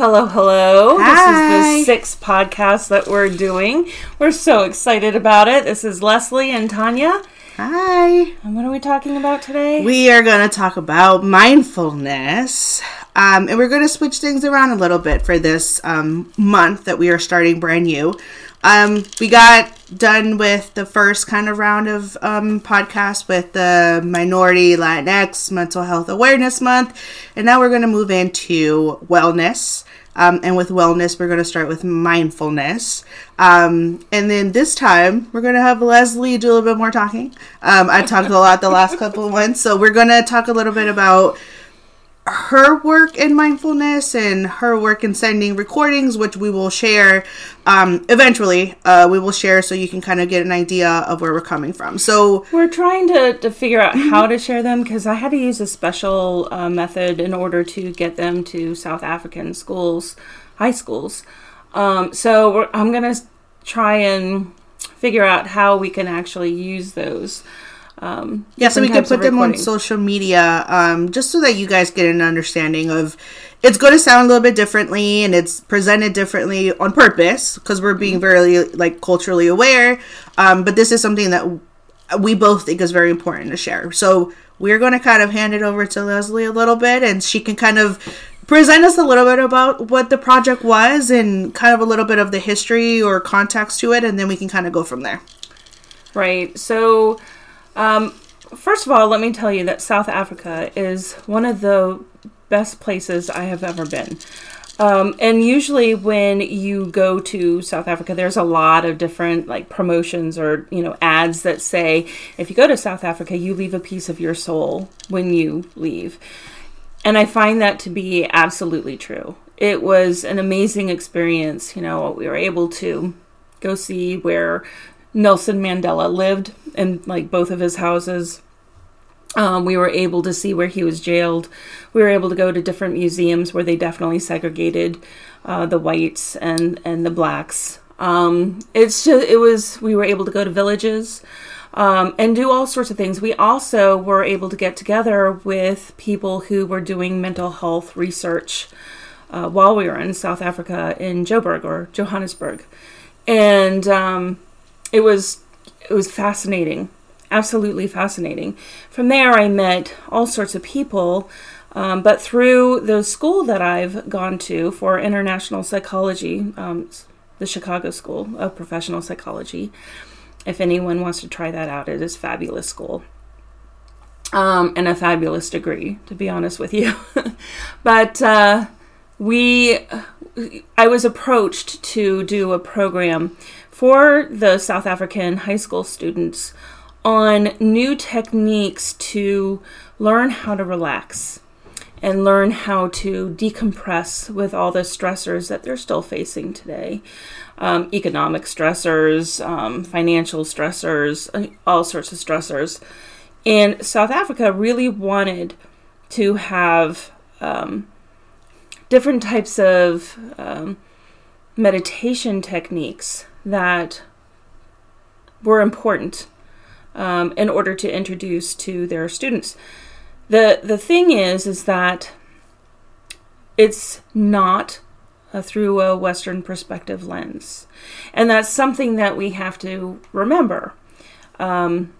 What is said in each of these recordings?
hello, hello. Hi. This is the sixth podcast that we're doing. We're so excited about it. This is Leslie and Tanya. Hi. And what are we talking about today? We are going to talk about mindfulness. Um, and we're going to switch things around a little bit for this um, month that we are starting brand new. Um, we got done with the first kind of round of um, podcasts with the Minority Latinx Mental Health Awareness Month. And now we're going to move into wellness. Um, and with wellness, we're going to start with mindfulness. Um, and then this time, we're going to have Leslie do a little bit more talking. Um, I talked a lot the last couple of ones. So we're going to talk a little bit about her work in mindfulness and her work in sending recordings, which we will share um, eventually. Uh, we will share so you can kind of get an idea of where we're coming from. So we're trying to, to figure out how to share them because I had to use a special uh, method in order to get them to South African schools, high schools. Um, so I'm going to try and figure out how we can actually use those. Um, yeah, so we can put them on social media um, just so that you guys get an understanding of it's going to sound a little bit differently and it's presented differently on purpose because we're being very like culturally aware. Um, but this is something that we both think is very important to share. So we're going to kind of hand it over to Leslie a little bit and she can kind of present us a little bit about what the project was and kind of a little bit of the history or context to it and then we can kind of go from there. Right. So um, first of all, let me tell you that South Africa is one of the best places I have ever been. Um, and usually when you go to South Africa, there's a lot of different like promotions or, you know, ads that say, if you go to South Africa, you leave a piece of your soul when you leave. And I find that to be absolutely true. It was an amazing experience. You know, we were able to go see where Nelson Mandela lived in like both of his houses. Um, we were able to see where he was jailed. We were able to go to different museums where they definitely segregated uh, the whites and and the blacks. Um, it's just it was we were able to go to villages um, and do all sorts of things. We also were able to get together with people who were doing mental health research uh, while we were in South Africa in Joburg or Johannesburg, and um, it was it was fascinating, absolutely fascinating. From there, I met all sorts of people. Um, but through the school that I've gone to for international psychology, um, the Chicago School of Professional Psychology, if anyone wants to try that out, it is fabulous school. Um, and a fabulous degree, to be honest with you. but uh, we, I was approached to do a program for the South African high school students on new techniques to learn how to relax and learn how to decompress with all the stressors that they're still facing today um, economic stressors, um, financial stressors, uh, all sorts of stressors. And South Africa really wanted to have um, different types of um, meditation techniques that were important um, in order to introduce to their students. the The thing is, is that it's not through a Western perspective lens, and that's something that we have to remember. Um,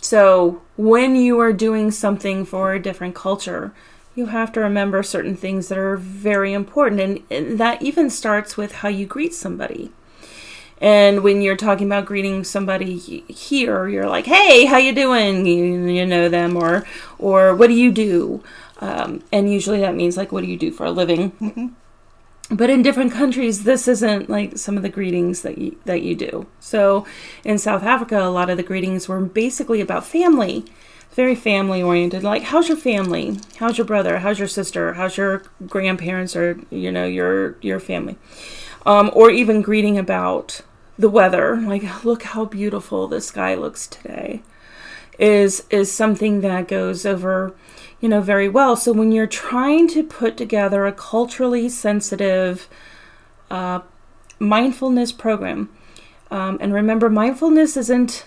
so when you are doing something for a different culture, you have to remember certain things that are very important, and, and that even starts with how you greet somebody. And when you're talking about greeting somebody here, you're like, "Hey, how you doing?" You, you know them, or or what do you do? Um, and usually that means like, "What do you do for a living?" Mm-hmm. But in different countries, this isn't like some of the greetings that you, that you do. So in South Africa, a lot of the greetings were basically about family, very family oriented. Like, how's your family? How's your brother? How's your sister? How's your grandparents or you know your your family? Um, or even greeting about the weather, like look how beautiful the sky looks today, is is something that goes over, you know, very well. So when you're trying to put together a culturally sensitive uh, mindfulness program, um, and remember, mindfulness isn't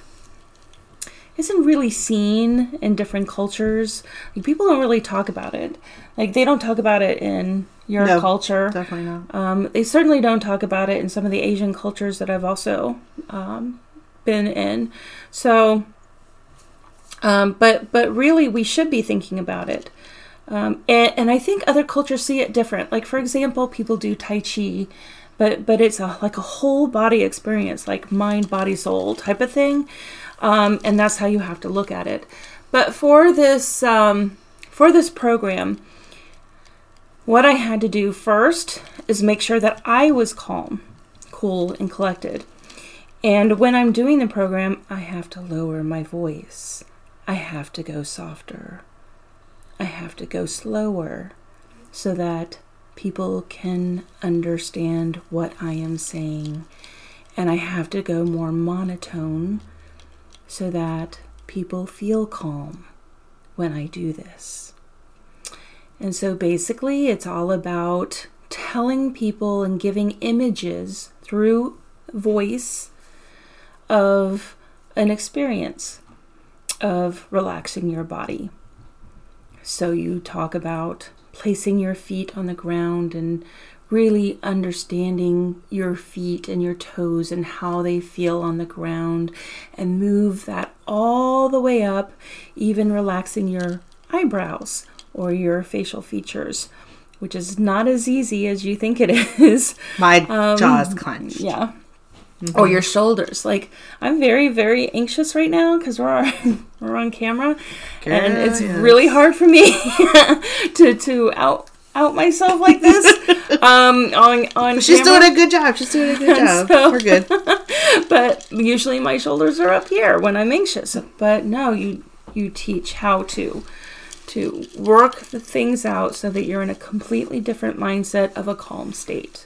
isn't really seen in different cultures. Like, people don't really talk about it. Like they don't talk about it in your No, culture. Definitely not. Um, they certainly don't talk about it in some of the Asian cultures that I've also um, been in. So, um, but but really, we should be thinking about it. Um, and, and I think other cultures see it different. Like for example, people do Tai Chi, but but it's a, like a whole body experience, like mind, body, soul type of thing, um, and that's how you have to look at it. But for this um, for this program, what I had to do first is make sure that I was calm, cool, and collected. And when I'm doing the program, I have to lower my voice. I have to go softer. I have to go slower so that people can understand what I am saying. And I have to go more monotone so that people feel calm when I do this. And so basically, it's all about telling people and giving images through voice of an experience of relaxing your body. So you talk about placing your feet on the ground and really understanding your feet and your toes and how they feel on the ground and move that all the way up, even relaxing your eyebrows or your facial features, which is not as easy as you think it is. My Um, jaw's clenched. Yeah. Or your shoulders. Like I'm very, very anxious right now because we're on, we're on camera, and it's yes. really hard for me to to out out myself like this um, on on. She's camera. doing a good job. She's doing a good job. So- We're good. but usually my shoulders are up here when I'm anxious. But no, you you teach how to to work the things out so that you're in a completely different mindset of a calm state.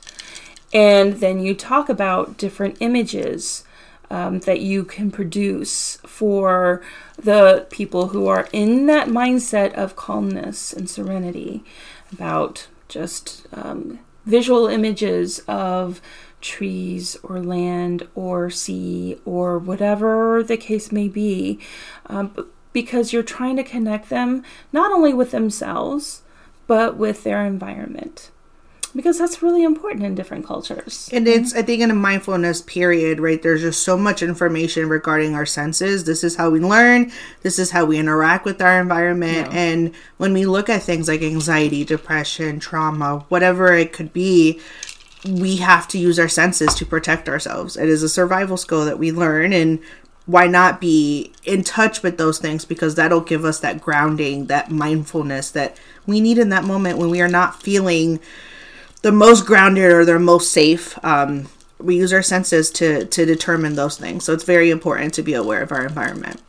And then you talk about different images um, that you can produce for the people who are in that mindset of calmness and serenity about just um, visual images of trees or land or sea or whatever the case may be um, because you're trying to connect them not only with themselves but with their environment because that's really important in different cultures And it's, I think, in a mindfulness period, right? There's just so much information regarding our senses. This is how we learn. This is how we interact with our environment. Yeah. And when we look at things like anxiety, depression, trauma, whatever it could be, we have to use our senses to protect ourselves. It is a survival skill that we learn. And why not be in touch with those things? Because that'll give us that grounding, that mindfulness that we need in that moment when we are not feeling the most grounded or the most safe. Um, we use our senses to to determine those things. So it's very important to be aware of our environment.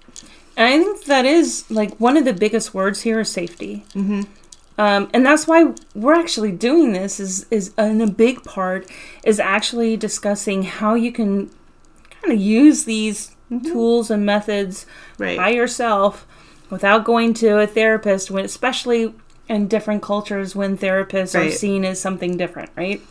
And I think that is like one of the biggest words here is safety. Mm-hmm. Um, and that's why we're actually doing this is is and a big part is actually discussing how you can kind of use these tools and methods Right. by yourself without going to a therapist when especially in different cultures when therapists are seen as something different, right?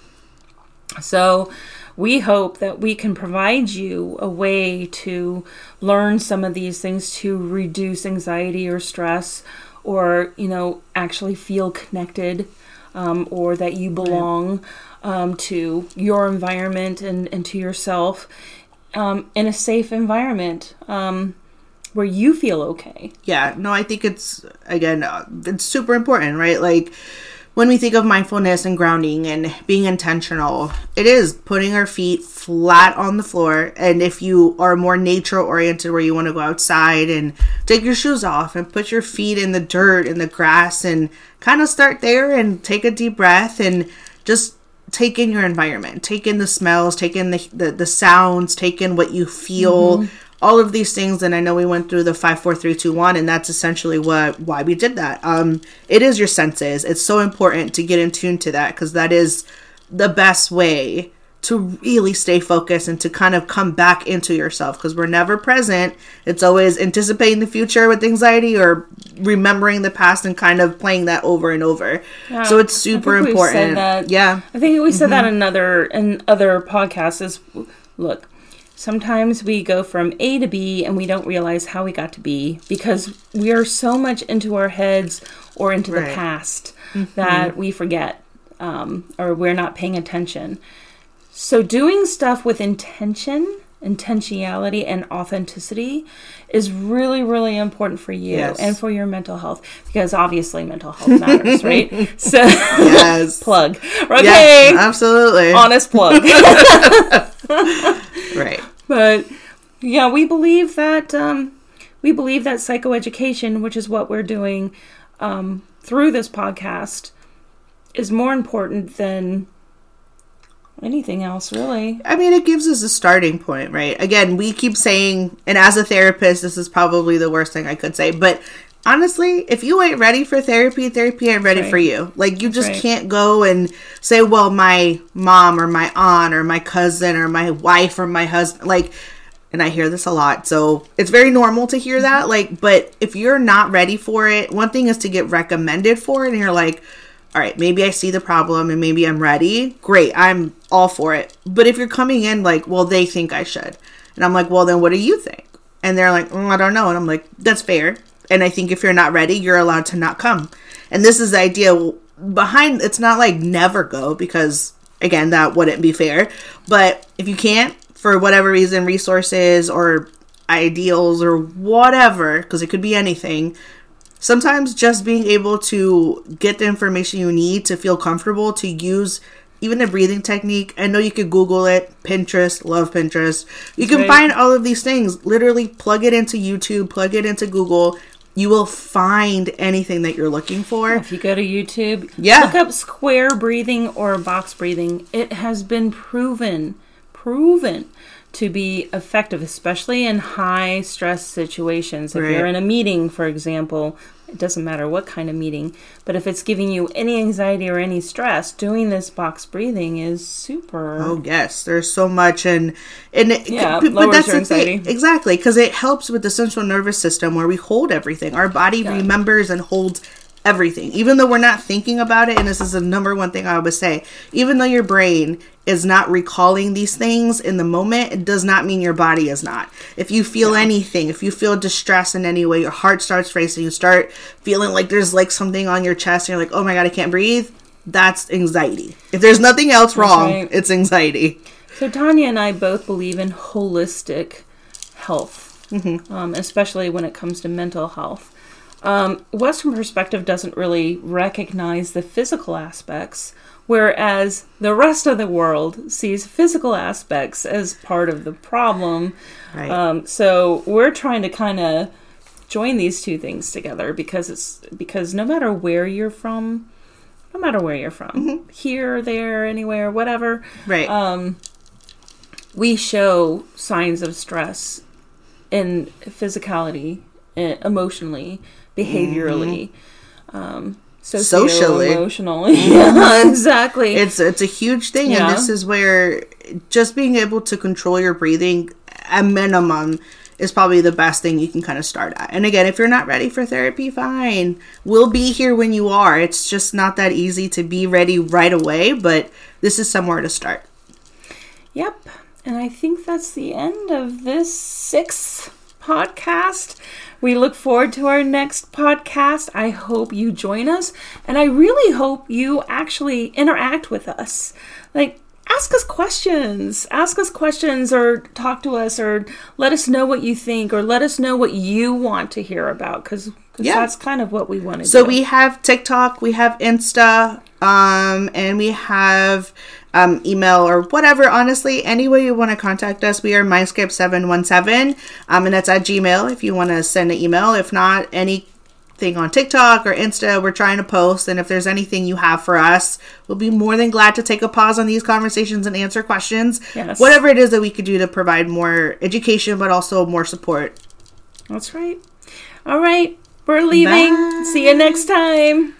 So we hope that we can provide you a way to learn some of these things to reduce anxiety or stress or, you know, actually feel connected um, or that you belong um, to your environment and, and to yourself um, in a safe environment. Um, where you feel okay. Yeah, no, I think it's again, uh, it's super important, right? Like when we think of mindfulness and grounding and being intentional, it is putting our feet flat on the floor. And if you are more nature oriented, where you want to go outside and take your shoes off and put your feet in the dirt and the grass and kind of start there and take a deep breath and just take in your environment, take in the smells, take in the the, the sounds, take in what you feel all of these things and i know we went through the five four three two one and that's essentially what why we did that um it is your senses it's so important to get in tune to that because that is the best way to really stay focused and to kind of come back into yourself because we're never present it's always anticipating the future with anxiety or remembering the past and kind of playing that over and over so it's super think we've said important that. yeah I think we said that Mm-hmm. in another in other podcasts. Is look, sometimes we go from A to B and we don't realize how we got to B because we are so much into our heads or into the Right. Mm-hmm. past that we forget um, or we're not paying attention. So, doing stuff with intention, intentionality, and authenticity is really, really important for you Yes. and for your mental health because obviously mental health matters, right? So, Yes. plug. Yes, Okay. absolutely. Honest plug. right. But yeah, we believe that um, we believe that psychoeducation, which is what we're doing um, through this podcast, is more important than anything else, really. I mean, it gives us a starting point, right? Again, we keep saying, and as a therapist, this is probably the worst thing I could say, but honestly, if you ain't ready for therapy, therapy ain't ready Right. for you. Like, you just right. can't go and say, well, my mom or my aunt or my cousin or my wife or my husband, like, and I hear this a lot. So it's very normal to hear that. Like, but if you're not ready for it, one thing is to get recommended for it, and you're like, all right, maybe I see the problem and maybe I'm ready. Great, I'm all for it. But if you're coming in like, well, they think I should, and I'm like, well, then what do you think? And they're like, mm, I don't know. And I'm like, that's fair. And I think if you're not ready, you're allowed to not come. And this is the idea behind it's not like never go because, again, that wouldn't be fair. But if you can't, for whatever reason, resources or ideals or whatever, because it could be anything, sometimes just being able to get the information you need to feel comfortable to use even a breathing technique. I know you could Google it, Pinterest, love Pinterest. You can Right. find all of these things. Literally plug it into YouTube, plug it into Google. You will find anything that you're looking for. If you go to YouTube, Yeah. look up square breathing or box breathing. It has been proven, proven to be effective, especially in high stress situations. If you're in a meeting, for example, it doesn't matter what kind of meeting, but if it's giving you any anxiety or any stress, doing this box breathing is super. Oh yes, there's so much, and and it, Yeah, but, but lowers that's your the thing, anxiety. exactly, because it helps with the central nervous system where we hold everything. Our body remembers and holds everything, even though we're not thinking about it. And this is the number one thing I always say: even though your brain is not recalling these things in the moment, it does not mean your body is not. If you feel anything, if you feel distress in any way, your heart starts racing, you start feeling like there's like something on your chest, and you're like, oh my god, I can't breathe. That's anxiety. If there's nothing else wrong, right. it's anxiety. So Tanya and I both believe in holistic health, Mm-hmm. um, especially when it comes to mental health. Um, Western perspective doesn't really recognize the physical aspects, whereas the rest of the world sees physical aspects as part of the problem. Right. Um, so we're trying to kind of join these two things together because it's because no matter where you're from, no matter where you're from, Mm-hmm. here, there, anywhere, whatever, right. um, we show signs of stress in physicality, eh, emotionally, behaviorally, um, Socially. emotionally. yeah, exactly. it's it's a huge thing Yeah. and this is where just being able to control your breathing at minimum is probably the best thing you can kind of start at. And again, if you're not ready for therapy, fine. We'll be here when you are. It's just not that easy to be ready right away, but this is somewhere to start. Yep. And I think that's the end of this sixth podcast. We look forward to our next podcast. I hope you join us. And I really hope you actually interact with us. Like, ask us questions. Ask us questions or talk to us or let us know what you think or let us know what you want to hear about because Yeah. that's kind of what we want to do. So do. we have TikTok, we have Insta, um, and we have um, email or whatever. Honestly, any way you want to contact us, we are mindscape717, um, and that's at Gmail if you want to send an email. If not, anything on TikTok or Insta, we're trying to post. And if there's anything you have for us, we'll be more than glad to take a pause on these conversations and answer questions. Yes. Whatever it is that we could do to provide more education, but also more support. That's right. All right. We're leaving. Bye. See you next time.